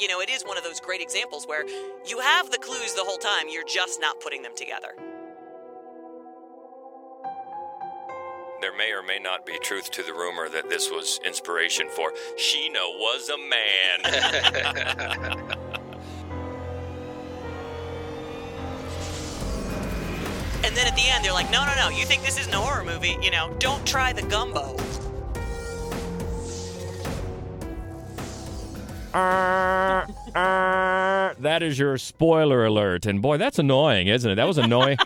you know, it is one of those great examples where you have the clues the whole time, you're just not putting them together. There may or may not be truth to the rumor that this was inspiration for Sheena was a man. And then at the end, they're like, no, no, no, you think this isn't a horror movie? You know, don't try the gumbo. that is your spoiler alert. And boy, that's annoying, isn't it? That was annoying.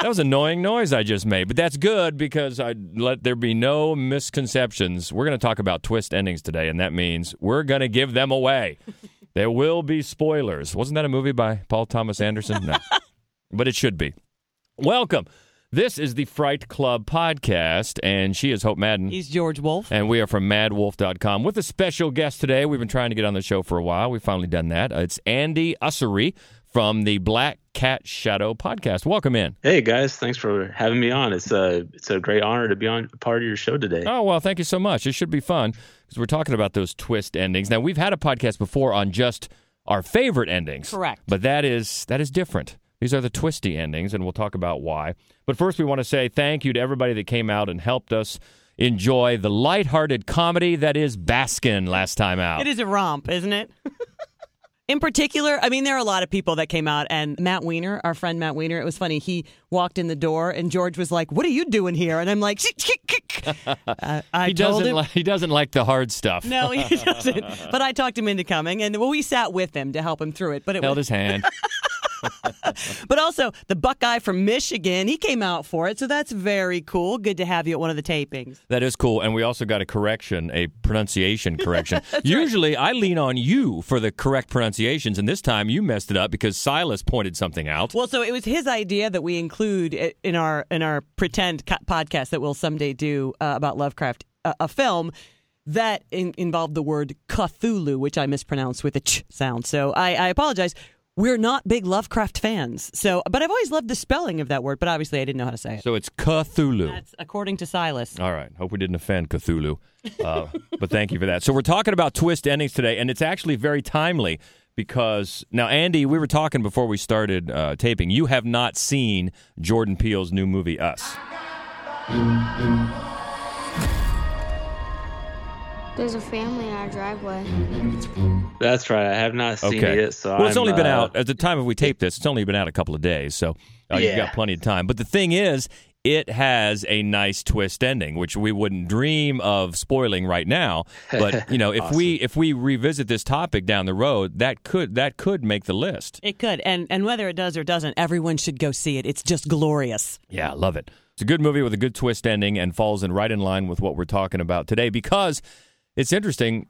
that was annoying noise I just made. But that's good because I let there be no misconceptions. We're going to talk about twist endings today, and that means we're going to give them away. there will be spoilers. Wasn't that a movie by Paul Thomas Anderson? No. but it should be. Welcome. This is the Fright Club podcast, and she is Hope Madden. He's George Wolf. And we are from maddwolf.com with a special guest today. We've been trying to get on the show for a while. We've finally done that. Uh, it's Andy Ussery from the Black Cat Shadow podcast. Welcome in. Hey guys, thanks for having me on. It's a it's a great honor to be on part of your show today. Oh well, thank you so much. It should be fun because we're talking about those twist endings. Now we've had a podcast before on just our favorite endings, correct? But that is that is different. These are the twisty endings, and we'll talk about why. But first, we want to say thank you to everybody that came out and helped us enjoy the lighthearted comedy that is Baskin last time out. It is a romp, isn't it? In particular, I mean, there are a lot of people that came out, and Matt Weiner, our friend Matt Weiner, it was funny. He walked in the door, and George was like, "What are you doing here?" And I'm like, uh, I he doesn't him, li- he doesn't like the hard stuff. No, he doesn't. but I talked him into coming, and well, we sat with him to help him through it. But it held was- his hand. but also the Buckeye from Michigan, he came out for it, so that's very cool. Good to have you at one of the tapings. That is cool, and we also got a correction, a pronunciation correction. Usually, right. I lean on you for the correct pronunciations, and this time you messed it up because Silas pointed something out. Well, so it was his idea that we include in our in our pretend podcast that we'll someday do uh, about Lovecraft, uh, a film that in, involved the word Cthulhu, which I mispronounced with a ch sound. So I, I apologize we're not big Lovecraft fans. So, but I've always loved the spelling of that word, but obviously I didn't know how to say it. So it's Cthulhu. That's according to Silas. All right. Hope we didn't offend Cthulhu. Uh, but thank you for that. So we're talking about twist endings today, and it's actually very timely because now, Andy, we were talking before we started uh, taping. You have not seen Jordan Peele's new movie, Us. There's a family in our driveway. That's right. I have not seen okay. it. So well, it's I'm, only been uh, out at the time of we tape this. It's only been out a couple of days, so uh, Yeah. you've got plenty of time. But the thing is, it has a nice twist ending, which we wouldn't dream of spoiling right now. But you know, if we if we revisit this topic down the road, that could that could make the list. It could, and and whether it does or doesn't, everyone should go see it. It's just glorious. Yeah, I love it. It's a good movie with a good twist ending and falls in right in line with what we're talking about today because it's interesting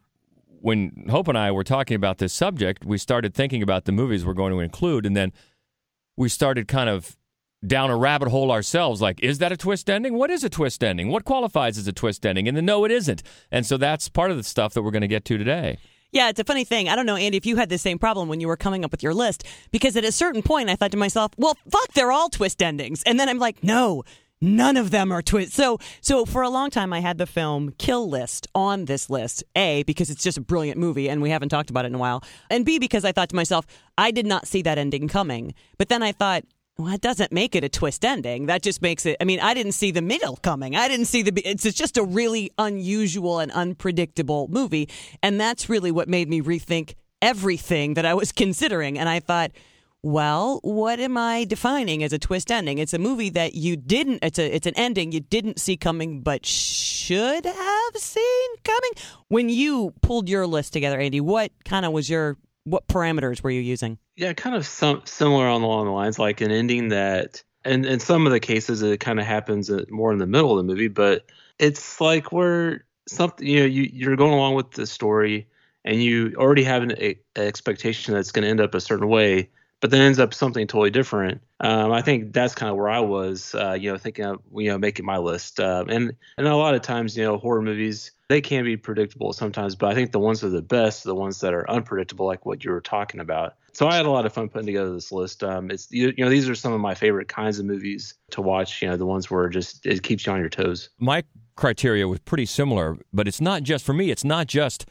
when Hope and I were talking about this subject, we started thinking about the movies we're going to include and then we started kind of down a rabbit hole ourselves like is that a twist ending? What is a twist ending? What qualifies as a twist ending? And then no it isn't. And so that's part of the stuff that we're going to get to today. Yeah, it's a funny thing. I don't know, Andy, if you had the same problem when you were coming up with your list, because at a certain point I thought to myself, well, fuck, they're all twist endings. And then I'm like, no, none of them are twist. So, so for a long time I had the film Kill List on this list. A, because it's just a brilliant movie and we haven't talked about it in a while. And B, because I thought to myself, I did not see that ending coming. But then I thought, well, that doesn't make it a twist ending. That just makes it. I mean, I didn't see the middle coming. I didn't see the. It's just a really unusual and unpredictable movie, and that's really what made me rethink everything that I was considering. And I thought, well, what am I defining as a twist ending? It's a movie that you didn't. It's a. It's an ending you didn't see coming, but should have seen coming. When you pulled your list together, Andy, what kind of was your what parameters were you using? Yeah, kind of some similar on along the lines like an ending that, and in some of the cases, it kind of happens uh, more in the middle of the movie, but it's like where something you know you you're going along with the story and you already have an a, expectation that it's going to end up a certain way, but then ends up something totally different. Um, I think that's kind of where I was, uh, you know, thinking of you know making my list, um, and and a lot of times you know horror movies they can be predictable sometimes, but I think the ones that are the best, the ones that are unpredictable, like what you were talking about. So I had a lot of fun putting together this list. Um, it's you, you know these are some of my favorite kinds of movies to watch. You know the ones where just it keeps you on your toes. My criteria was pretty similar, but it's not just for me. It's not just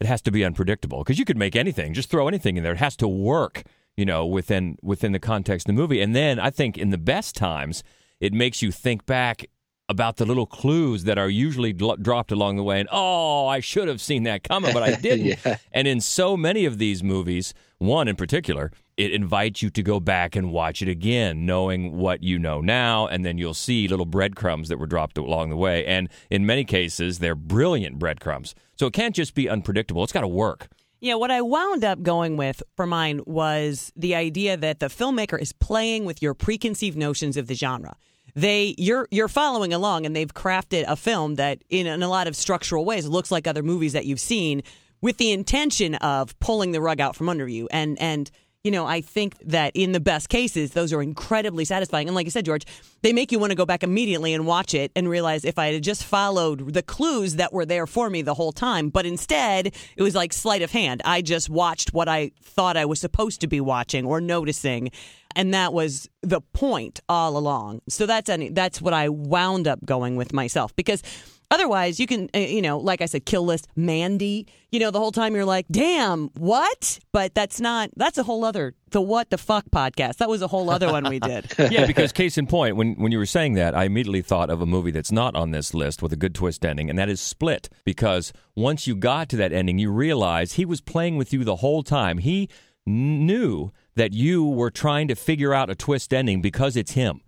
it has to be unpredictable because you could make anything, just throw anything in there. It has to work, you know, within within the context of the movie. And then I think in the best times, it makes you think back about the little clues that are usually dropped along the way. And oh, I should have seen that coming, but I didn't. Yeah. And in so many of these movies, one in particular, it invites you to go back and watch it again, knowing what you know now, and then you'll see little breadcrumbs that were dropped along the way. And in many cases, they're brilliant breadcrumbs. So it can't just be unpredictable, it's got to work. Yeah, what I wound up going with for mine was the idea that the filmmaker is playing with your preconceived notions of the genre. They you're you're following along and they've crafted a film that in, in a lot of structural ways looks like other movies that you've seen with the intention of pulling the rug out from under you. And and you know, I think that in the best cases, those are incredibly satisfying. And like you said, George, they make you want to go back immediately and watch it and realize if I had just followed the clues that were there for me the whole time, but instead it was like sleight of hand. I just watched what I thought I was supposed to be watching or noticing. And that was the point all along. So that's any, that's what I wound up going with myself because Otherwise, you can, uh, you know, like I said, kill list, Mandy. You know, the whole time you're like, damn, what? But that's not, that's a whole other, the what the fuck podcast. That was a whole other one we did. yeah, because case in point, when when you were saying that, I immediately thought of a movie that's not on this list with a good twist ending, and that is Split. Because once you got to that ending, you realize he was playing with you the whole time. He knew that you were trying to figure out a twist ending because it's him.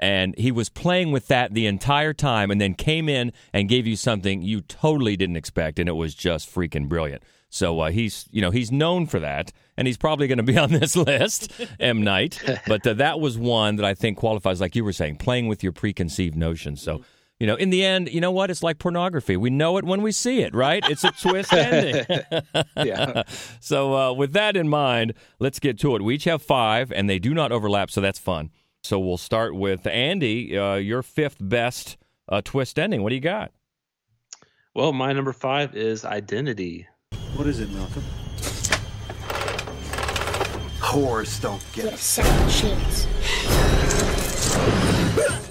And he was playing with that the entire time and then came in and gave you something you totally didn't expect. And it was just freaking brilliant. So uh, he's, you know, he's known for that, and he's probably going to be on this list, M. Night. But uh, that was one that I think qualifies, like you were saying, playing with your preconceived notions. So, you know, in the end, you know what? It's like pornography. We know it when we see it, right? It's a twist ending. Yeah. So, uh, with that in mind, let's get to it. We each have five, and they do not overlap, so that's fun. So, we'll start with Andy, uh, your fifth best uh, twist ending. What do you got? Well, my number five is Identity. What is it, Malcolm? Whores don't get Get second chance.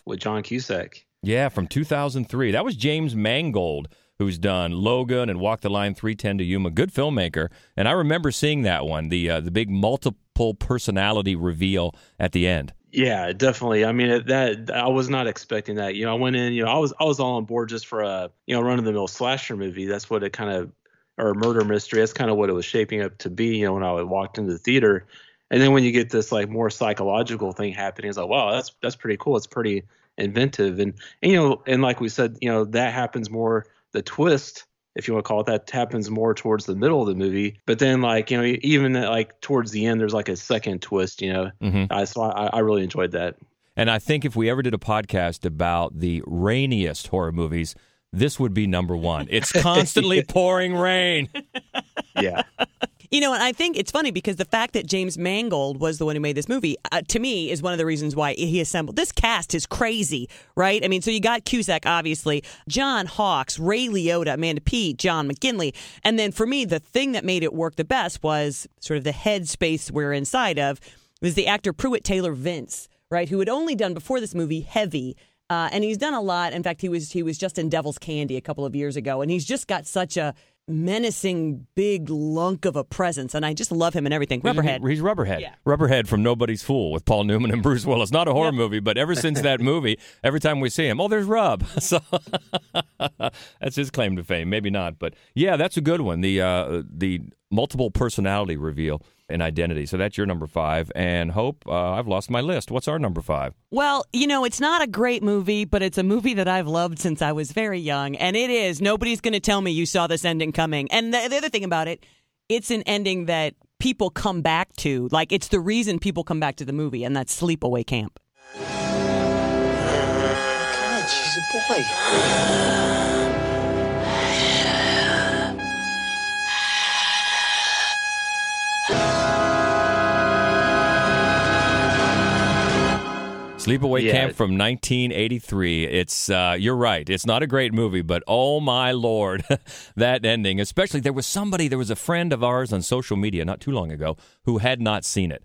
with John Cusack. Yeah, from 2003. That was James Mangold, who's done Logan and Walk the Line 310 to Yuma. Good filmmaker. And I remember seeing that one, the uh, the big multiple personality reveal at the end. Yeah, definitely. I mean, that I was not expecting that. You know, I went in. You know, I was I was all on board just for a you know run of the mill slasher movie. That's what it kind of or murder mystery. That's kind of what it was shaping up to be. You know, when I walked into the theater, and then when you get this like more psychological thing happening, it's like, wow, that's that's pretty cool. It's pretty inventive, and, and you know, and like we said, you know, that happens more. The twist, if you want to call it that, happens more towards the middle of the movie. But then, like you know, even like towards the end, there's like a second twist. You know, Mhm. I, so I, I really enjoyed that. And I think if we ever did a podcast about the rainiest horror movies, this would be number one. It's constantly pouring rain. Yeah. You know, and I think it's funny because the fact that James Mangold was the one who made this movie, uh, to me, is one of the reasons why he assembled. This cast is crazy, right? I mean, so you got Cusack, obviously, John Hawkes, Ray Liotta, Amanda Peet, John McGinley. And then for me, the thing that made it work the best was sort of the headspace we're inside of, was the actor Pruitt Taylor Vince, right? Who had only done before this movie Heavy. Uh, and he's done a lot. In fact, he was he was just in Devil's Candy a couple of years ago, and he's just got such a menacing big lunk of a presence, and I just love him and everything. Rubberhead. He's Rubberhead. Yeah. Rubberhead from Nobody's Fool with Paul Newman and Bruce Willis. Not a horror Yep. movie, but ever since that movie, every time we see him, oh, there's Rub. So that's his claim to fame. Maybe not, but yeah, that's a good one. The uh, the multiple personality reveal and identity. So that's your number five. And Hope, uh, I've lost my list. What's our number five? Well, you know, it's not a great movie, but it's a movie that I've loved since I was very young, and it is. Nobody's going to tell me you saw this ending coming. And the, the other thing about it, it's an ending that people come back to. Like it's the reason people come back to the movie, and that's Sleepaway Camp. God, she's a boy. Sleepaway Yeah. Camp from 1983. It's uh, you're right. It's not a great movie, but oh my lord, that ending. Especially there was somebody, there was a friend of ours on social media not too long ago who had not seen it,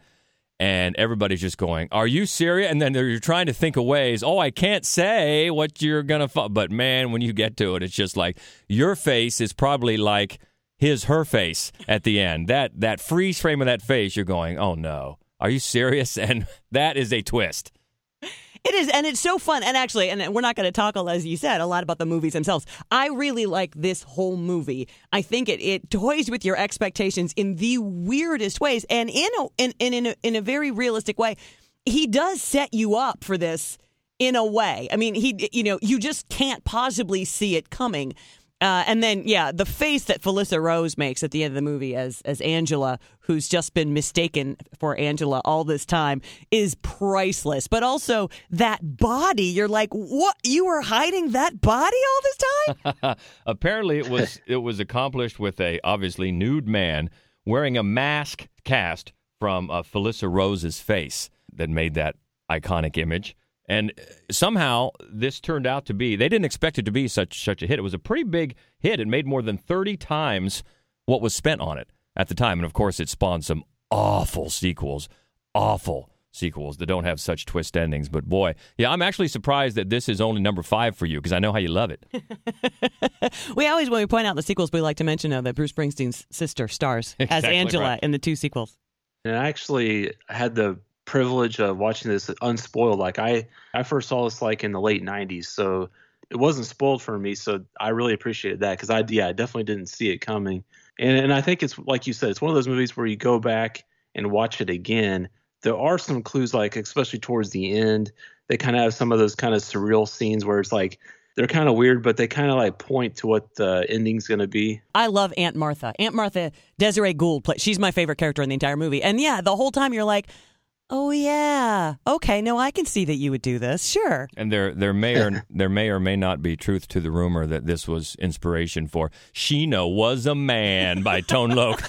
and everybody's just going, "Are you serious?" And then they're you're trying to think of ways. Oh, I can't say what you're gonna. Fu-. But man, when you get to it, it's just like your face is probably like his her face at the end. That that freeze frame of that face, you're going, "Oh no. Are you serious?" And that is a twist. It is, and it's so fun. And actually, and we're not going to talk, as you said, a lot about the movies themselves. I really like this whole movie. I think it it toys with your expectations in the weirdest ways, and in a, in in a, in a very realistic way. He does set you up for this in a way. I mean, he you know you just can't possibly see it coming. Uh, and then, yeah, the face that Felissa Rose makes at the end of the movie as as Angela, who's just been mistaken for Angela all this time, is priceless. But also that body, you're like, what? You were hiding that body all this time? Apparently, it was it was accomplished with a obviously nude man wearing a mask cast from uh, Felissa Rose's face that made that iconic image. And somehow this turned out to be they didn't expect it to be such such a hit. It was a pretty big hit. It made more than 30 times what was spent on it at the time. And of course it spawned some awful sequels. Awful sequels that don't have such twist endings. But boy, yeah, I'm actually surprised that this is only number five for you because I know how you love it. we always, when we point out the sequels, we like to mention uh, that Bruce Springsteen's sister stars as Exactly Angela right. in the two sequels. And I actually had the privilege of watching this unspoiled. Like I, I first saw this like in the late '90s, so it wasn't spoiled for me. So I really appreciated that because I, yeah, I definitely didn't see it coming. And and I think it's like you said, it's one of those movies where you go back and watch it again. There are some clues, like especially towards the end, they kind of have some of those kind of surreal scenes where it's like they're kind of weird, but they kind of like point to what the ending's going to be. I love Aunt Martha. Aunt Martha, Desiree Gould, play, she's my favorite character in the entire movie. And yeah, the whole time you're like, oh yeah, okay, no, I can see that you would do this. Sure. And there, there may or there may or may not be truth to the rumor that this was inspiration for "Sheena Was a Man" by Tone Loc.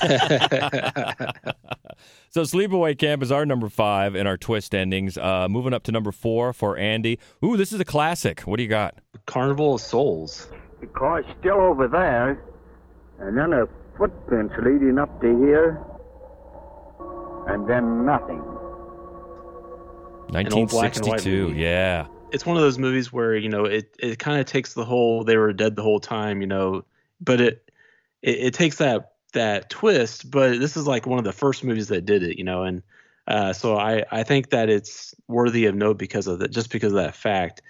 so, Sleepaway Camp is our number five in our twist endings. Uh, moving up to number four for Andy. Ooh, this is a classic. What do you got? Carnival of Souls. The car's still over there, and then a footprints leading up to here, and then nothing. old black and white 1962. movie. Yeah. it's one of those movies where you know it it kind of takes the whole they were dead the whole time you know but it, it it takes that that twist but this is like one of the first movies that did it you know and uh, so I I think that it's worthy of note because of that just because of that fact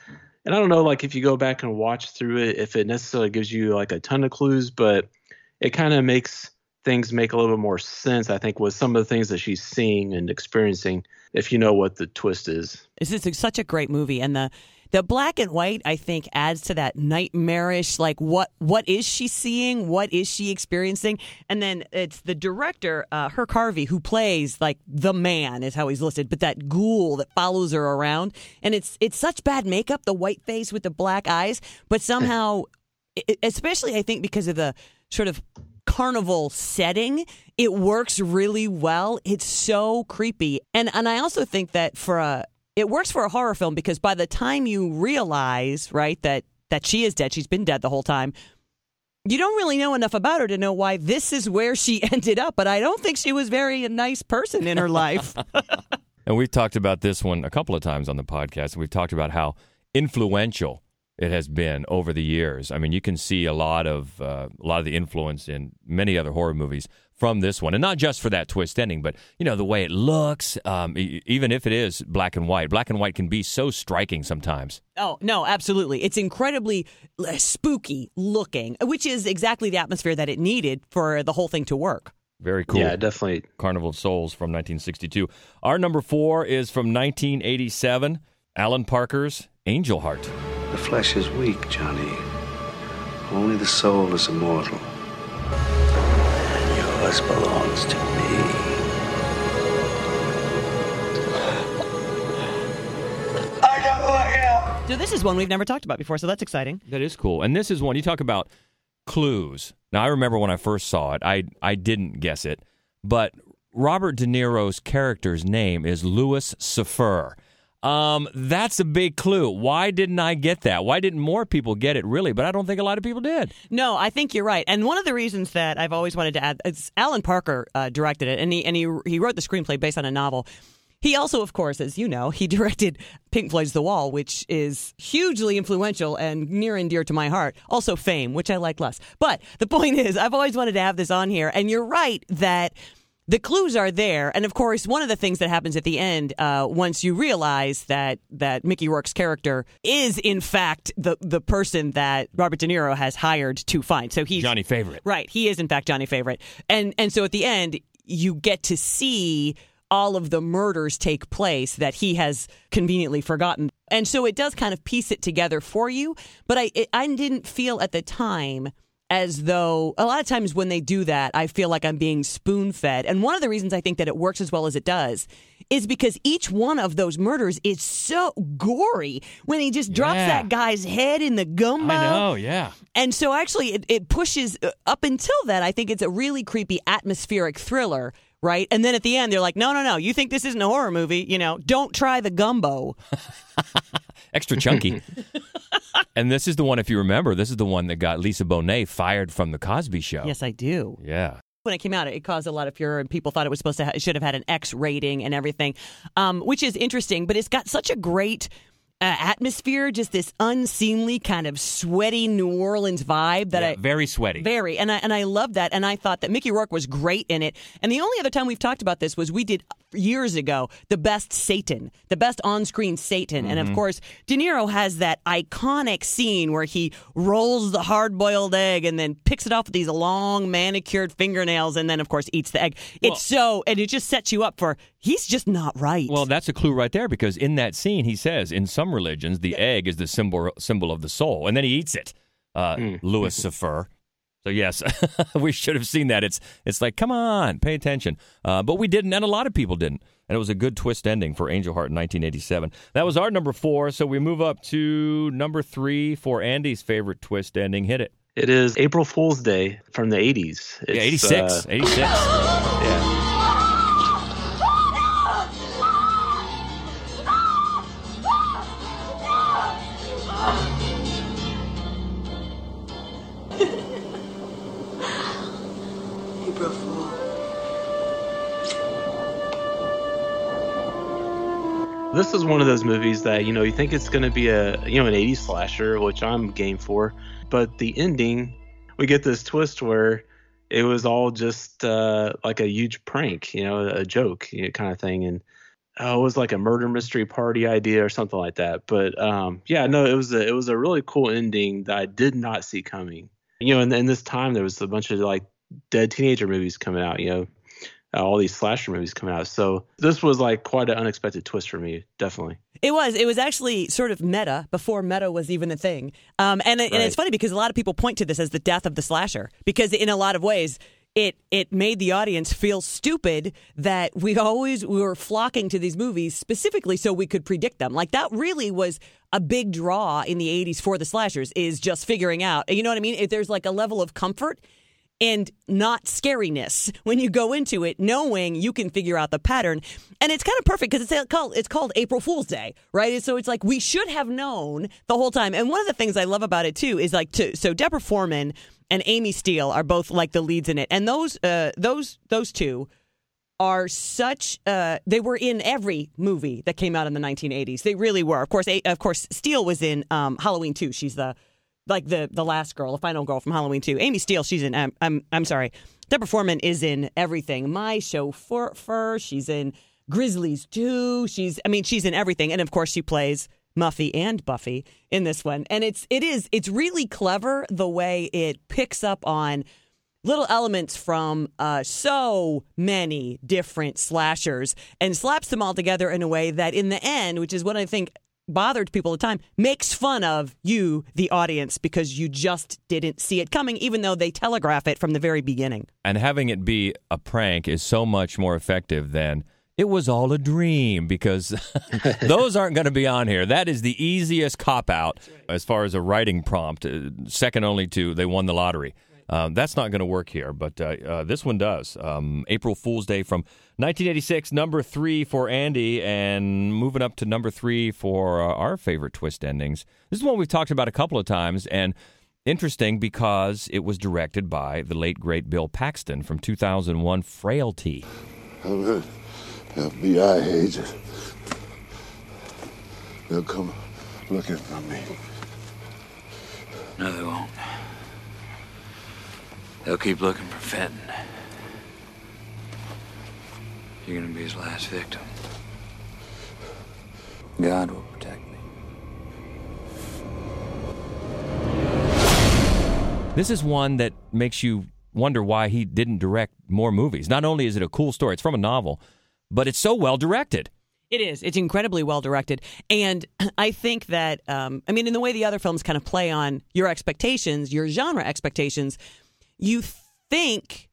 and I don't know like if you go back and watch through it if it necessarily gives you like a ton of clues but it kind of makes things make a little bit more sense I think with some of the things that she's seeing and experiencing if you know what the twist is. This is such a great movie, and the the black and white I think adds to that nightmarish like what what is she seeing, what is she experiencing, and then it's the director uh, Herk Harvey who plays like the man is how he's listed, but that ghoul that follows her around, and it's it's such bad makeup, the white face with the black eyes, but somehow, especially I think because of the sort of carnival setting, it works really well. It's so creepy. And and I also think that for a it works for a horror film because by the time you realize, right, that that she is dead, she's been dead the whole time. You don't really know enough about her to know why this is where she ended up, but I don't think she was very a nice person in her life. And we've talked about this one a couple of times on the podcast. We've talked about how influential it has been over the years. I mean, you can see a lot of uh, a lot of the influence in many other horror movies from this one, and not just for that twist ending, but you know the way it looks. Um, e- even if it is black and white, black and white can be so striking sometimes. Oh, no, absolutely. It's incredibly uh, spooky looking, which is exactly the atmosphere that it needed for the whole thing to work. Very cool. Yeah, definitely. Carnival of Souls from 1962. Our number four is from 1987. Alan Parker's Angel Heart. The flesh is weak, Johnny. Only the soul is immortal. And yours belongs to me. I know who I am. So this is one we've never talked about before, so that's exciting. That is cool. And this is one you talk about clues. Now I remember when I first saw it, I I didn't guess it, but Robert De Niro's character's name is Louis Cyphre. Um, that's a big clue. Why didn't I get that? Why didn't more people get it? Really, but I don't think a lot of people did. No, I think you're right. And one of the reasons that I've always wanted to add is Alan Parker uh, directed it, and he and he he wrote the screenplay based on a novel. He also, of course, as you know, he directed Pink Floyd's The Wall, which is hugely influential and near and dear to my heart. Also, Fame, which I like less. But the point is, I've always wanted to have this on here, and you're right that the clues are there, and of course, one of the things that happens at the end, uh, once you realize that that Mickey Rourke's character is in fact the the person that Robert De Niro has hired to find. So he's Johnny Favorite. right. He is in fact Johnny Favorite, and and so at the end, you get to see all of the murders take place that he has conveniently forgotten. And so it does kind of piece it together for you. But I, it, I didn't feel at the time as though a lot of times when they do that, I feel like I'm being spoon fed. And one of the reasons I think that it works as well as it does is because each one of those murders is so gory when he just drops Yeah. that guy's head in the gumbo. I know, yeah. And so actually it, it pushes uh, up until then, I think it's a really creepy atmospheric thriller, right? And then at the end they're like, no, no, no, you think this isn't a horror movie, you know, don't try the gumbo. Extra chunky. and this is the one, if you remember, this is the one that got Lisa Bonet fired from the Cosby Show. Yes, I do. Yeah. When it came out, it caused a lot of furor, and people thought it was supposed to ha- it should have had an X rating and everything, um, which is interesting. But it's got such a great uh, atmosphere, just this unseemly kind of sweaty New Orleans vibe that Yeah, I very sweaty. Very, and I and I love that, and I thought that Mickey Rourke was great in it. And the only other time we've talked about this was we did years ago the best Satan, the best on-screen Satan, and of course De Niro has that iconic scene where he rolls the hard-boiled egg and then picks it off with these long manicured fingernails, and then of course eats the egg. It's so, and it just sets you up for he's just not right. Well, that's a clue right there because in that scene he says in some religions the egg is the symbol symbol of the soul, and then he eats it. Uh, Louis Cyphre. So yes, we should have seen that. It's it's like come on, pay attention. Uh, but we didn't, and a lot of people didn't. And it was a good twist ending for Angel Heart in 1987. That was our number four. So we move up to number three for Andy's favorite twist ending. Hit it. It is April Fool's Day from the 80s. Yeah, It's, 86. uh, 86. yeah. This is one of those movies that you know you think it's going to be a you know an 80s slasher, which I'm game for, but the ending we get this twist where it was all just uh, like a huge prank, you know, a joke, you know, kind of thing, and oh, it was like a murder mystery party idea or something like that. But um, yeah, no, it was a it was a really cool ending that I did not see coming. You know, and in this time there was a bunch of like dead teenager movies coming out, you know, uh, all these slasher movies coming out. So this was like quite an unexpected twist for me, definitely. It was. It was actually sort of meta before meta was even a thing. Um, and and it's funny because a lot of people point to this as the death of the slasher because in a lot of ways it it made the audience feel stupid that we always we were flocking to these movies specifically so we could predict them. Like that really was a big draw in the 80s for the slashers is just figuring out. You know what I mean? If there's like a level of comfort and not scariness when you go into it, knowing you can figure out the pattern. And it's kind of perfect because it's called it's called April Fool's Day, right? So it's like we should have known the whole time. And one of the things I love about it too is like to so Deborah Foreman and Amy Steele are both like the leads in it, and those uh, those those two are such uh, they were in every movie that came out in the 1980s. They really were. Of course, of course, Steele was in um, Halloween 2. She's the like the the last girl, the final girl from Halloween 2. Amy Steele, she's in um, I'm I'm sorry. Deborah Foreman is in everything. My chauffeur, she's in Grizzlies 2. She's I mean, she's in everything and of course she plays Muffy and Buffy in this one. And it's it is it's really clever the way it picks up on little elements from uh, so many different slashers and slaps them all together in a way that, in the end, which is what I think bothered people at the time, makes fun of you, the audience, because you just didn't see it coming, even though they telegraph it from the very beginning. and having it be a prank is so much more effective than it was all a dream because those aren't going to be on here. That is the easiest cop out as far as a writing prompt, uh, second only to they won the lottery. Um, that's not going to work here, but uh, uh, this one does. Um, April Fool's Day from 1986, number three for Andy, and moving up to number three for uh, our favorite twist endings. This is one we've talked about a couple of times, and Interesting because it was directed by the late great Bill Paxton from 2001 Frailty. Good. FBI agent. They'll come looking for me. No, they won't. They'll keep looking for Fenton. You're gonna be his last victim. God will protect me. This is one that makes you wonder why he didn't direct more movies. Not only is it a cool story, it's from a novel, but it's so well directed. It is. It's incredibly well directed. And I think that, um, I mean, in the way the other films kind of play on your expectations, your genre expectations, you think.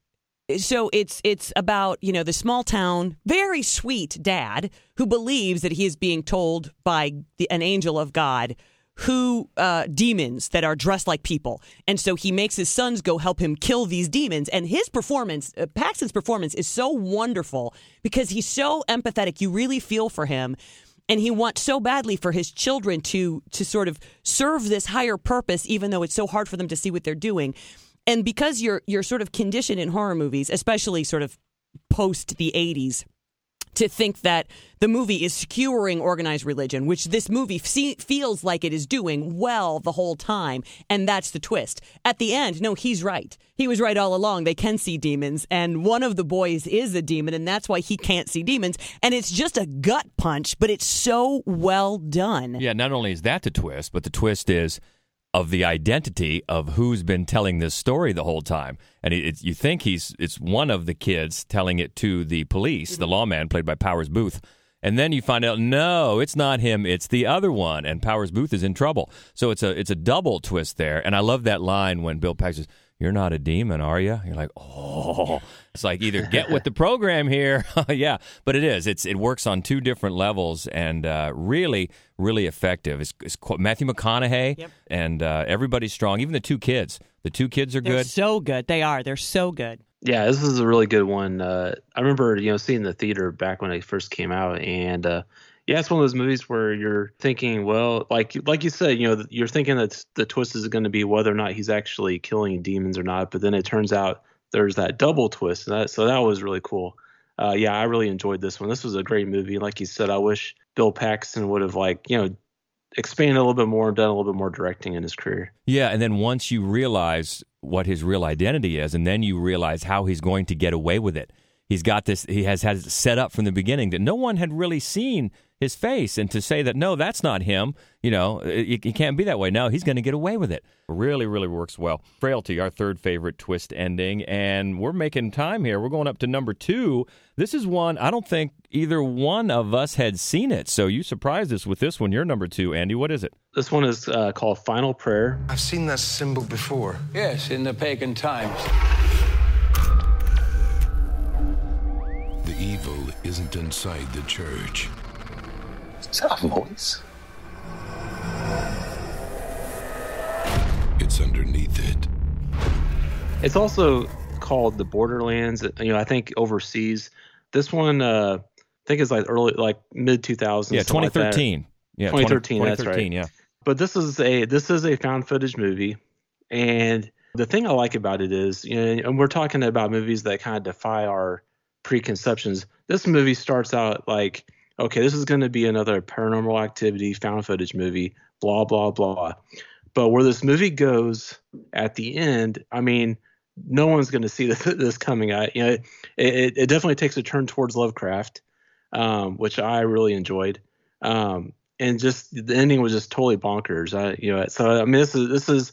So it's it's about you know the small town, very sweet dad who believes that he is being told by the, an angel of God who uh, demons that are dressed like people, and so he makes his sons go help him kill these demons. And his performance, uh, Paxton's performance, is so wonderful because he's so empathetic. You really feel for him, and he wants so badly for his children to to sort of serve this higher purpose, even though it's so hard for them to see what they're doing. And because you're you're sort of conditioned in horror movies, especially sort of post the '80s to think that the movie is skewering organized religion, which this movie fe- feels like it is doing well the whole time. And that's the twist. At the end, no, he's right. He was right all along. They can see demons. And one of the boys is a demon, and that's why he can't see demons. And it's just a gut punch, but it's so well done. Yeah, not only is that the twist, but the twist is of the identity of who's been telling this story the whole time. And it, it, you think he's it's one of the kids telling it to the police, the mm-hmm. lawman played by Powers Boothe. And then you find out no, it's not him, it's the other one and Powers Boothe is in trouble. So it's a it's a double twist there. And I love that line when Bill Paxton says, "You're not a demon, are you?" You're like, "Oh." It's like either get with the program here. yeah, but it is. It's it works on two different levels and uh, really really effective. It's, it's Matthew McConaughey Yep. and uh, everybody's strong. Even the two kids. The two kids are They're good. so good. They are. They're so good. Yeah, this is a really good one. Uh, I remember, you know, seeing the theater back when it first came out, and uh, yeah, it's one of those movies where you're thinking, well, like like you said, you know, you're thinking that the twist is going to be whether or not he's actually killing demons or not, but then it turns out there's that double twist, that, so that was really cool. Uh, yeah, I really enjoyed this one. This was a great movie. Like you said, I wish Bill Paxton would have like you know expanded a little bit more and done a little bit more directing in his career. Yeah, and then once you realize what his real identity is, and then you realize how he's going to get away with it. He's got this. He has had it set up from the beginning that no one had really seen his face, and to say that no, that's not him. You know, it, it can't be that way. No, he's going to get away with it. Really, really works well. Frailty, our third favorite twist ending, and we're making time here. We're going up to number two. This is one I don't think either one of us had seen it. So you surprised us with this one. You're number two, Andy. What is it? This one is uh, called Final Prayer. I've seen that symbol before. Yes, in the pagan times. The evil isn't inside the church. Is that a voice? It's underneath it. It's also called the Borderlands. You know, I think overseas. This one, uh, I think is like early, like mid 2000s. Yeah, 2013. Yeah, 2013. 20, that's right. Yeah. But this is a this is a found footage movie, and the thing I like about it is, you know, and we're talking about movies that kind of defy our preconceptions. This movie starts out like, okay, this is going to be another paranormal activity found footage movie, blah blah blah. But where this movie goes at the end, I mean, no one's going to see this, coming out. You know, it, it, it definitely takes a turn towards Lovecraft, um, which I really enjoyed. Um, and just the ending was just totally bonkers. I, you know, so I mean, this is this is,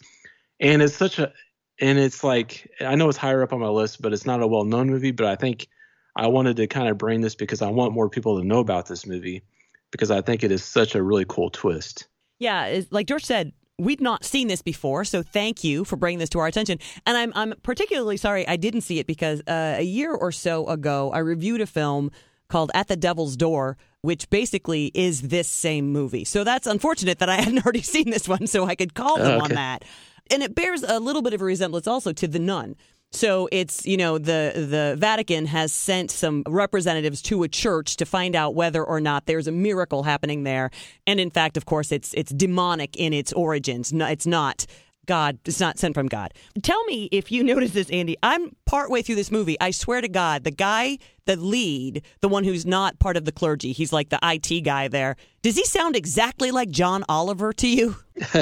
and it's such a, and it's like I know it's higher up on my list, but it's not a well-known movie. But I think I wanted to kind of bring this because I want more people to know about this movie because I think it is such a really cool twist. Yeah, like George said, we'd not seen this before, so thank you for bringing this to our attention. And I'm I'm particularly sorry I didn't see it because uh, a year or so ago I reviewed a film called At the Devil's Door, which basically is this same movie. So that's unfortunate that I hadn't already seen this one, so I could call them Oh, on that. And it bears a little bit of a resemblance also to The Nun. So it's you know the the Vatican has sent some representatives to a church to find out whether or not there's a miracle happening there, and in fact, of course, it's it's demonic in its origins. It's not God. It's not sent from God. Tell me if you notice this, Andy. I'm partway through this movie. I swear to God, the guy, the lead, the one who's not part of the clergy, he's like the IT guy there. Does he sound exactly like John Oliver to you?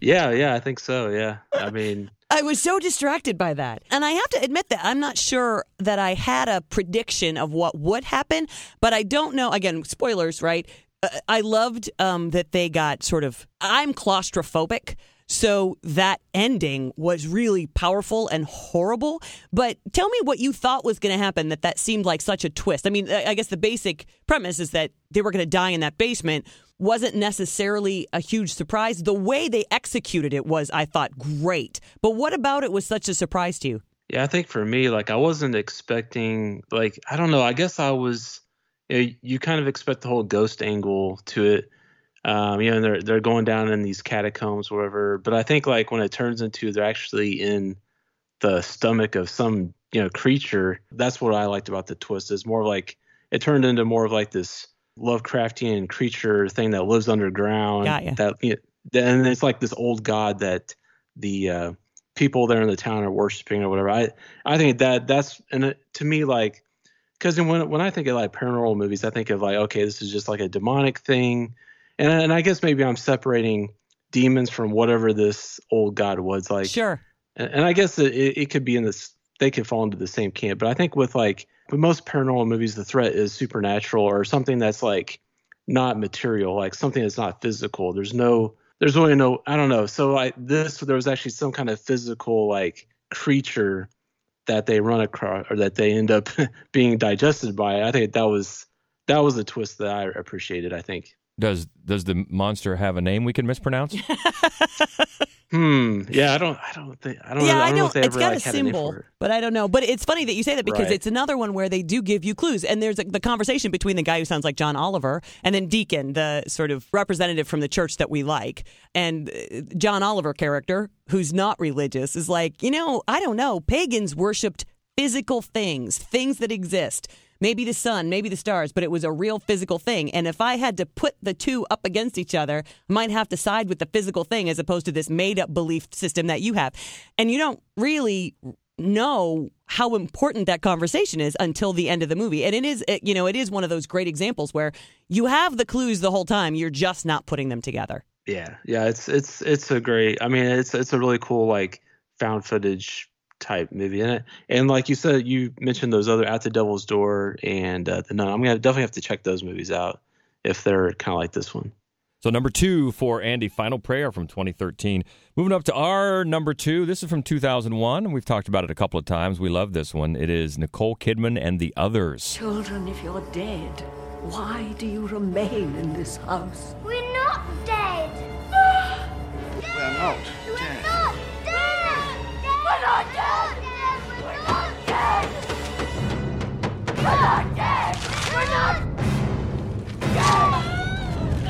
yeah, yeah, I think so. Yeah, I mean, I was so distracted by that. And I have to admit that I'm not sure that I had a prediction of what would happen, but I don't know. Again, spoilers, right? Uh, I loved um, that they got sort of. I'm claustrophobic. So that ending was really powerful and horrible. But tell me what you thought was going to happen that that seemed like such a twist. I mean, I guess the basic premise is that they were going to die in that basement wasn't necessarily a huge surprise. The way they executed it was, I thought, great. But what about it was such a surprise to you? Yeah, I think for me, like I wasn't expecting, like I don't know. I guess I was. You, know, you kind of expect the whole ghost angle to it. Um, you know, they're they're going down in these catacombs, whatever. But I think like when it turns into they're actually in the stomach of some you know creature. That's what I liked about the twist. Is more like it turned into more of like this Lovecraftian creature thing that lives underground. Got ya. That you know, and it's like this old god that the uh, people there in the town are worshiping or whatever. I I think that that's and it, to me like because when when I think of like paranormal movies, I think of like okay, this is just like a demonic thing, and and I guess maybe I'm separating demons from whatever this old god was like. Sure. And, and I guess it, it could be in this they could fall into the same camp, but I think with like with most paranormal movies, the threat is supernatural or something that's like not material, like something that's not physical. There's no there's really no I don't know. So I this there was actually some kind of physical like creature that they run across or that they end up being digested by. I think that was that was a twist that I appreciated. I think. Does does the monster have a name we can mispronounce? Hmm. Yeah, I don't. I don't think. I don't. yeah, know, I I don't if they it's ever got like, a symbol, but I don't know. But it's funny that you say that because Right. it's another one where they do give you clues, and there's the conversation between the guy who sounds like John Oliver and then Deacon, the sort of representative from the church that we like, and uh, John Oliver character who's not religious is like, you know, I don't know. Pagans worshipped physical things, things that exist. Maybe the sun, maybe the stars, but it was a real physical thing. And if I had to put the two up against each other, I might have to side with the physical thing as opposed to this made up belief system that you have. And you don't really know how important that conversation is until the end of the movie. And it is, it, you know, it is one of those great examples where you have the clues the whole time, you're just not putting them together. Yeah, yeah, it's it's it's a great. I mean, it's it's a really cool like found footage type movie in it. And like you said, you mentioned those other At the Devil's Door and uh, the Nun. I'm gonna definitely have to check those movies out if they're kind of like this one. So number two for Andy, Final Prayer from 2013. Moving up to our number two. This is from 2001. We've talked about it a couple of times. We love this one. It is Nicole Kidman and the Others. Children, if you're dead, why do you remain in this house? We're not dead. We're not We're not dead. We're not dead.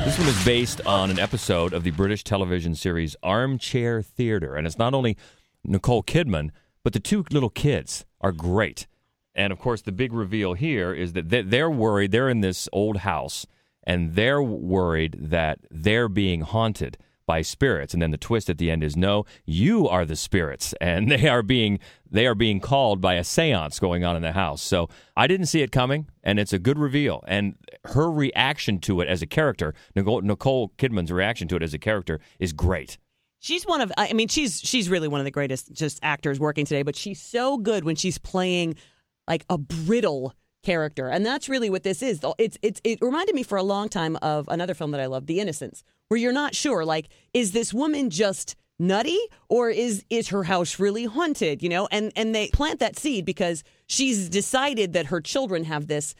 This one is based on an episode of the British television series Armchair Theater. And it's not only Nicole Kidman, but the two little kids are great. And of course, the big reveal here is that they- they're worried. They're in this old house and they're worried that they're being haunted by spirits. And then the twist at the end is no you are the spirits. And they are being they are being called by a séance going on in the house. So i didn't see it coming and it's a good reveal. And her reaction to it as a character nicole, nicole kidman's reaction to it as a character is great. She's one of I mean she's she's really one of the greatest just actors working today, but she's so good when she's playing like a brittle character. And that's really what this is. It's it's it reminded me for a long time of another film that I love, The Innocents, where you're not sure like is this woman just nutty or is is her house really haunted, you know? And and they plant that seed because she's decided that her children have this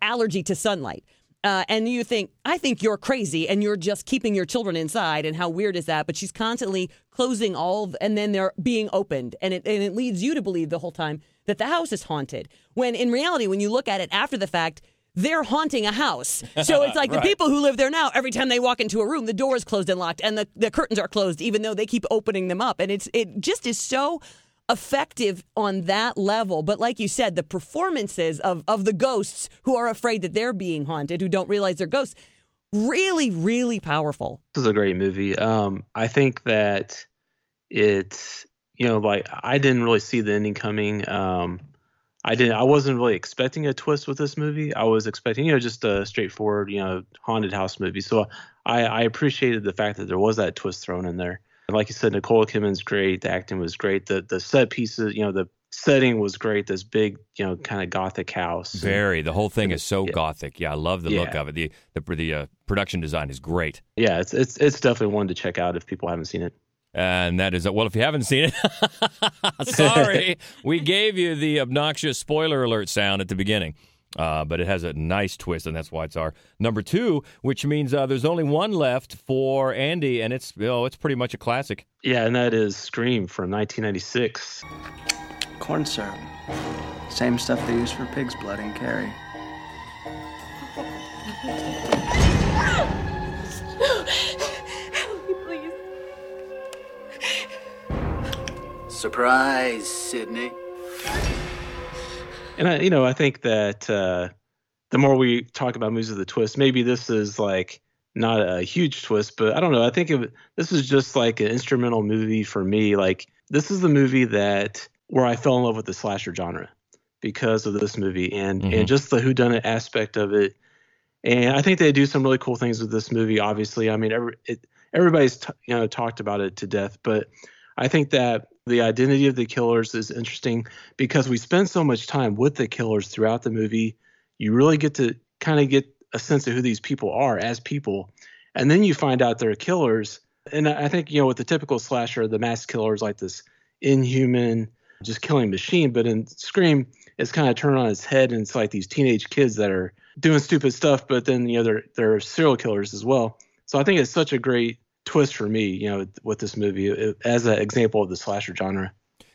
allergy to sunlight. Uh, and you think, I think you're crazy and you're just keeping your children inside. And how weird is that? But she's constantly closing all, and then they're being opened. And it, and it leads you to believe the whole time that the house is haunted. When in reality, when you look at it after the fact, they're haunting a house. So it's like Right. the people who live there now, every time they walk into a room, the door is closed and locked and the, the curtains are closed, even though they keep opening them up. And it's it just is so effective on that level. But like you said, the performances of, of the ghosts who are afraid that they're being haunted, who don't realize they're ghosts, really, really powerful. This is a great movie. Um, I think that it you know like I didn't really see the ending coming. Um, I didn't. I wasn't really expecting a twist with this movie. I was expecting you know just a straightforward you know haunted house movie. So I, I appreciated the fact that there was that twist thrown in there. And like you said, Nicole Kidman's great. The acting was great. The the set pieces, you know, the setting was great. This big, you know, kind of gothic house. Very. The whole thing is so Yeah. gothic. Yeah, I love the look of it. The the, the uh, production design is great. Yeah, it's it's it's definitely one to check out if people haven't seen it. And that is well. If you haven't seen it, sorry, we gave you the obnoxious spoiler alert sound at the beginning. Uh, but it has a nice twist, and that's why it's our number two. Which means uh, there's only one left for Andy, and it's oh, it's pretty much a classic. Yeah, and that is Scream from 1996. Corn syrup. Same stuff they use for pig's blood in Carrie. Surprise, Sidney. And I, you know, I think that uh, the more we talk about movies with a twist, maybe this is like not a huge twist, but I don't know. I think of, this is just like an instrumental movie for me. Like this is the movie that where I fell in love with the slasher genre because of this movie and Mhm. and just the whodunit aspect of it. And I think they do some really cool things with this movie. Obviously, I mean, every, it, everybody's t- you know talked about it to death, but I think that the identity of the killers is interesting because we spend so much time with the killers throughout the movie. You really get to kind of get a sense of who these people are as people, and then you find out they're killers. And I think you know with the typical slasher, the mass killer is like this inhuman, just killing machine. But in Scream, it's kind of turned on its head, and it's like these teenage kids that are doing stupid stuff, but then you know they're they're serial killers as well. So I think it's such a great twist for me, you know, with this movie as an example of the slasher genre.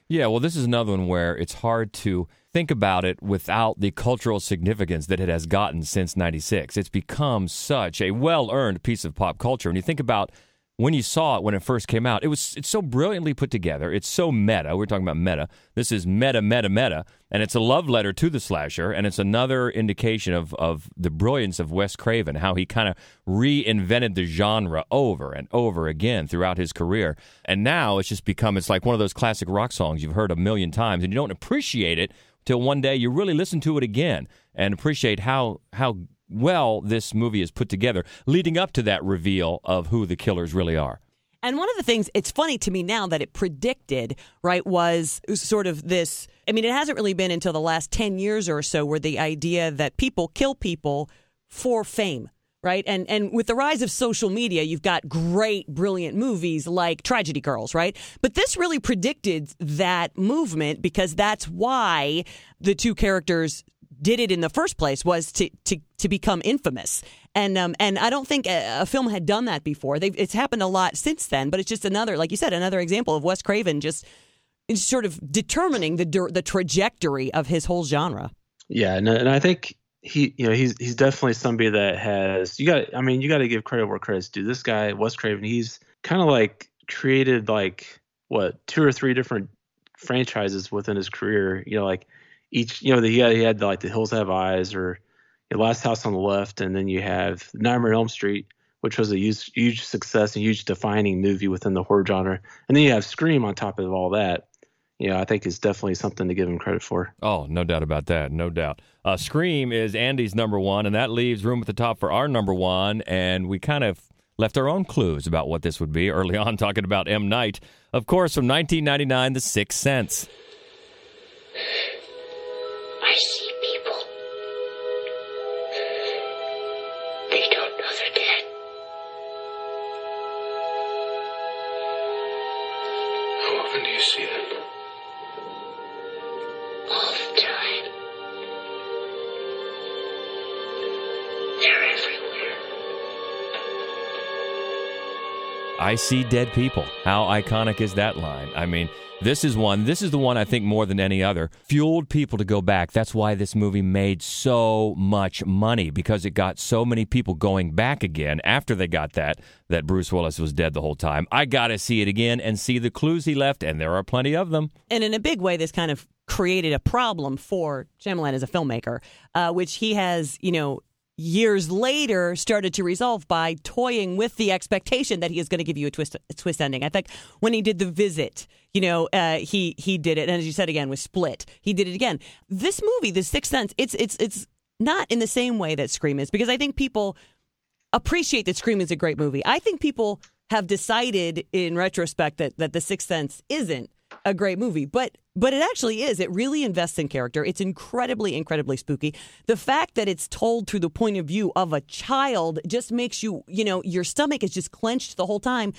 Yeah, well, this is another one where it's hard to think about it without the cultural significance that it has gotten since 96. It's become such a well earned piece of pop culture. When you think about when you saw it when it first came out, it was it's so brilliantly put together. It's so meta. We're talking about meta. This is meta, meta, meta. And it's a love letter to the slasher. And it's another indication of, of the brilliance of Wes Craven, how he kind of reinvented the genre over and over again throughout his career. And now it's just become, it's like one of those classic rock songs you've heard a million times and you don't appreciate it till one day you really listen to it again and appreciate how, how well this movie is put together, leading up to that reveal of who the killers really are. And one of the things, it's funny to me now that it predicted, right, was sort of this. I mean, it hasn't really been until the last 10 years or so where the idea that people kill people for fame. Right. And and with the rise of social media, you've got great, brilliant movies like Tragedy Girls, right? But this really predicted that movement because that's why the two characters did it in the first place was to to to become infamous. And um and I don't think a, a film had done that before. They've, it's happened a lot since then, but it's just another, like you said, another example of Wes Craven just sort of determining the the trajectory of his whole genre. Yeah, and, and I think he, you know, he's he's definitely somebody that has you got. I mean, you got to give credit where credit's due. This guy, Wes Craven, he's kind of like created like what two or three different franchises within his career. You know, like each, you know, the, he had, he had like the Hills Have Eyes or the Last House on the Left, and then you have Nightmare on Elm Street, which was a huge, huge success and huge defining movie within the horror genre, and then you have Scream on top of all that. You know, I think is definitely something to give him credit for. Oh, no doubt about that. No doubt. Uh, Scream is Andy's number one, and that leaves room at the top for our number one. And we kind of left our own clues about what this would be early on, talking about M. Night. Of course, from 1999, The Sixth Sense. I I see dead people. How iconic is that line? I mean, this is one, this is the one I think more than any other, fueled people to go back. That's why this movie made so much money because it got so many people going back again after they got that, that Bruce Willis was dead the whole time. I got to see it again and see the clues he left, and there are plenty of them. And in a big way, this kind of created a problem for Shyamalan as a filmmaker, uh, which he has, you know, years later started to resolve by toying with the expectation that he is going to give you a twist a twist ending. I think when he did the visit, you know, uh, he he did it, and as you said again with Split, he did it again. This movie, The Sixth Sense, it's it's it's not in the same way that Scream is because I think people appreciate that Scream is a great movie. I think people have decided in retrospect that that The Sixth Sense isn't a great movie, but but it actually is. It really invests in character. It's incredibly, incredibly spooky. The fact that it's told through the point of view of a child just makes you, you know, your stomach is just clenched the whole time.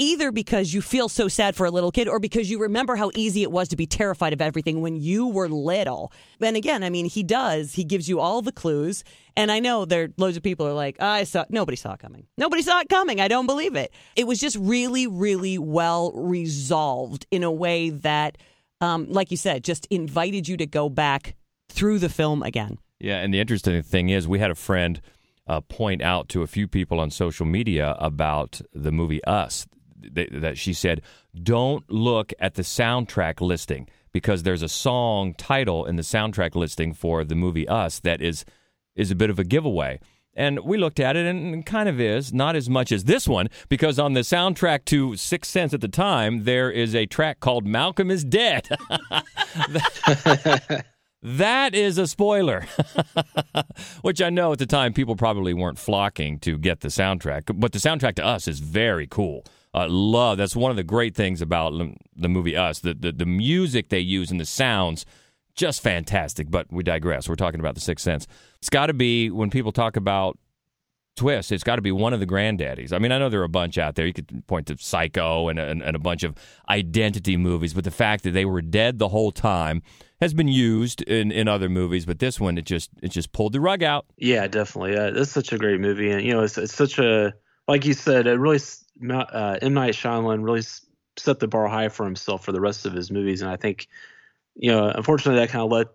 Either because you feel so sad for a little kid or because you remember how easy it was to be terrified of everything when you were little. And again, I mean, he does. He gives you all the clues. And I know there loads of people are like, I saw nobody saw it coming. Nobody saw it coming. I don't believe it. It was just really, really well resolved in a way that um, like you said, just invited you to go back through the film again. Yeah, and the interesting thing is, we had a friend uh, point out to a few people on social media about the movie Us. They, that she said, don't look at the soundtrack listing because there's a song title in the soundtrack listing for the movie Us that is is a bit of a giveaway. And we looked at it and kind of is, not as much as this one, because on the soundtrack to Sixth Sense at the time, there is a track called Malcolm is Dead. that is a spoiler, which I know at the time people probably weren't flocking to get the soundtrack. But the soundtrack to Us is very cool. Uh, love that's one of the great things about the movie Us. The, the the music they use and the sounds just fantastic. But we digress. We're talking about the Sixth Sense. It's got to be when people talk about twists. It's got to be one of the granddaddies. I mean, I know there are a bunch out there. You could point to Psycho and, and, and a bunch of identity movies, but the fact that they were dead the whole time has been used in, in other movies. But this one, it just it just pulled the rug out. Yeah, definitely. Uh, it's such a great movie, and you know, it's, it's such a like you said, it really uh, M Night Shyamalan really set the bar high for himself for the rest of his movies, and I think you know, unfortunately, that kind of led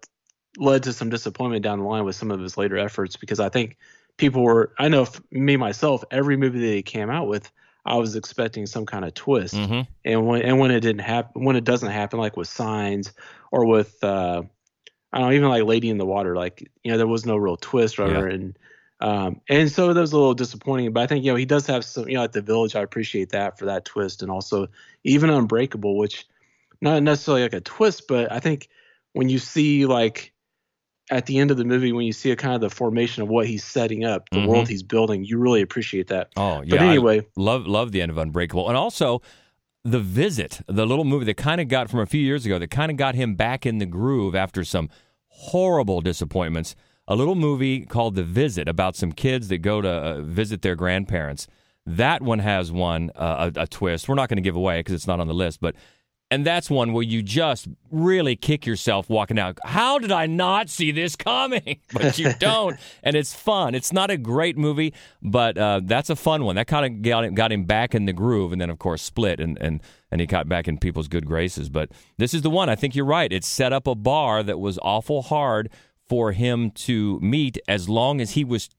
led to some disappointment down the line with some of his later efforts because I think people were. I know me myself, every movie that he came out with, I was expecting some kind of twist, mm-hmm. and when and when it didn't happen, when it doesn't happen, like with Signs or with uh, I don't know, even like Lady in the Water, like you know, there was no real twist, right? Yeah. And um, and so that was a little disappointing, but I think you know he does have some, you know, at the Village, I appreciate that for that twist, and also even Unbreakable, which not necessarily like a twist, but I think when you see like at the end of the movie when you see a kind of the formation of what he's setting up, the mm-hmm. world he's building, you really appreciate that. Oh yeah. But anyway, I love love the end of Unbreakable, and also the visit, the little movie that kind of got from a few years ago that kind of got him back in the groove after some horrible disappointments. A little movie called The Visit about some kids that go to uh, visit their grandparents. That one has one uh, a, a twist. We're not going to give away because it's not on the list, but and that's one where you just really kick yourself walking out. How did I not see this coming? But you don't. and it's fun. It's not a great movie, but uh, that's a fun one. That kind of got him, got him back in the groove. And then, of course, Split, and, and, and he got back in people's good graces. But this is the one. I think you're right. It set up a bar that was awful hard for him to meet as long as he was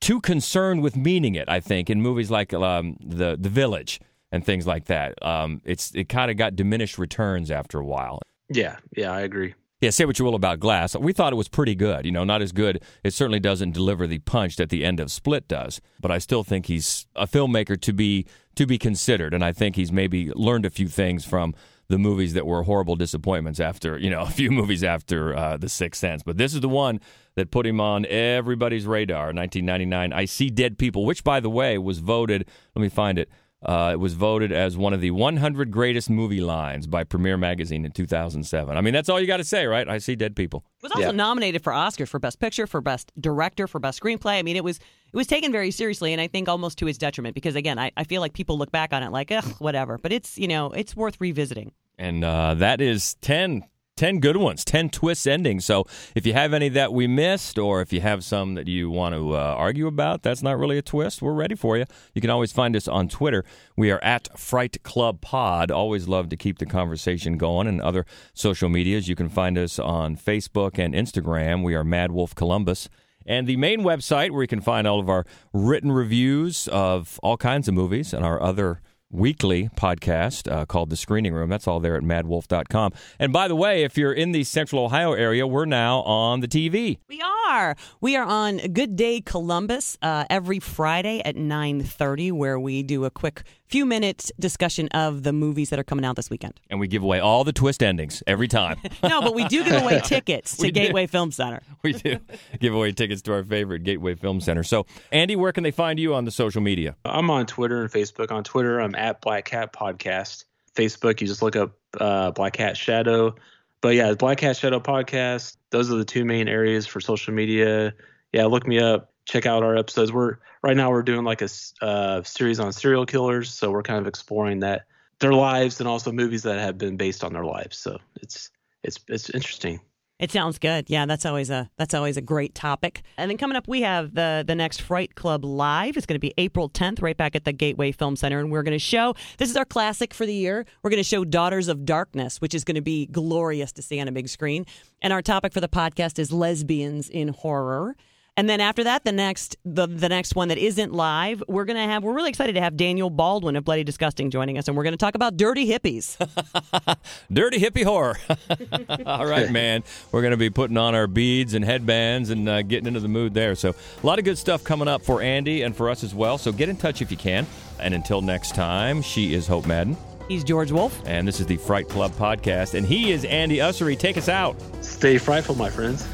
too concerned with meaning it, I think, in movies like um, the, the Village and things like that. Um, it's it kind of got diminished returns after a while. Yeah, yeah, I agree. Yeah, say what you will about Glass. We thought it was pretty good. You know, not as good. It certainly doesn't deliver the punch that the end of Split does. But I still think he's a filmmaker to be to be considered, and I think he's maybe learned a few things from the movies that were horrible disappointments after you know a few movies after uh, the Sixth Sense. But this is the one that put him on everybody's radar. 1999, I See Dead People, which by the way was voted. Let me find it uh, it was voted as one of the 100 greatest movie lines by Premiere Magazine in 2007. I mean, that's all you got to say, right? I see dead people. It was also yeah. nominated for Oscars for Best Picture, for Best Director, for Best Screenplay. I mean, it was it was taken very seriously, and I think almost to its detriment because again, I, I feel like people look back on it like, ugh, whatever. But it's you know it's worth revisiting. And uh, that is 10 10 good ones, 10 twist endings. So if you have any that we missed, or if you have some that you want to uh, argue about, that's not really a twist. We're ready for you. You can always find us on Twitter. We are at Fright Club Pod. Always love to keep the conversation going and other social medias. You can find us on Facebook and Instagram. We are Mad Wolf Columbus. And the main website where you can find all of our written reviews of all kinds of movies and our other weekly podcast uh, called The Screening Room. That's all there at maddwolf.com. And by the way, if you're in the Central Ohio area, we're now on the TV. We are. We are on Good Day Columbus uh, every Friday at 9:30 where we do a quick few minutes discussion of the movies that are coming out this weekend. And we give away all the twist endings every time. no, but we do give away tickets to Gateway Film Center. we do give away tickets to our favorite Gateway Film Center. So, Andy, where can they find you on the social media? I'm on Twitter and Facebook. On Twitter, I'm at Black Cat Podcast. Facebook, you just look up uh, Black Cat Shadow. But yeah, Black Cat Shadow Podcast. Those are the two main areas for social media. Yeah, look me up. Check out our episodes. We're right now we're doing like a uh, series on serial killers, so we're kind of exploring that their lives and also movies that have been based on their lives. So it's it's it's interesting. It sounds good. Yeah, that's always a that's always a great topic. And then coming up, we have the the next Fright Club live. It's going to be April 10th, right back at the Gateway Film Center, and we're going to show. This is our classic for the year. We're going to show Daughters of Darkness, which is going to be glorious to see on a big screen. And our topic for the podcast is lesbians in horror. And then after that, the next the the next one that isn't live, we're gonna have we're really excited to have Daniel Baldwin of Bloody Disgusting joining us, and we're gonna talk about dirty hippies. Dirty hippie horror. All right, man. We're going to be putting on our beads and headbands and uh, getting into the mood there. So, a lot of good stuff coming up for Andy and for us as well. So, get in touch if you can. And until next time, she is Hope Madden. He's George Wolf. And this is the Fright Club podcast. And he is Andy Ussery. Take us out. Stay frightful, my friends.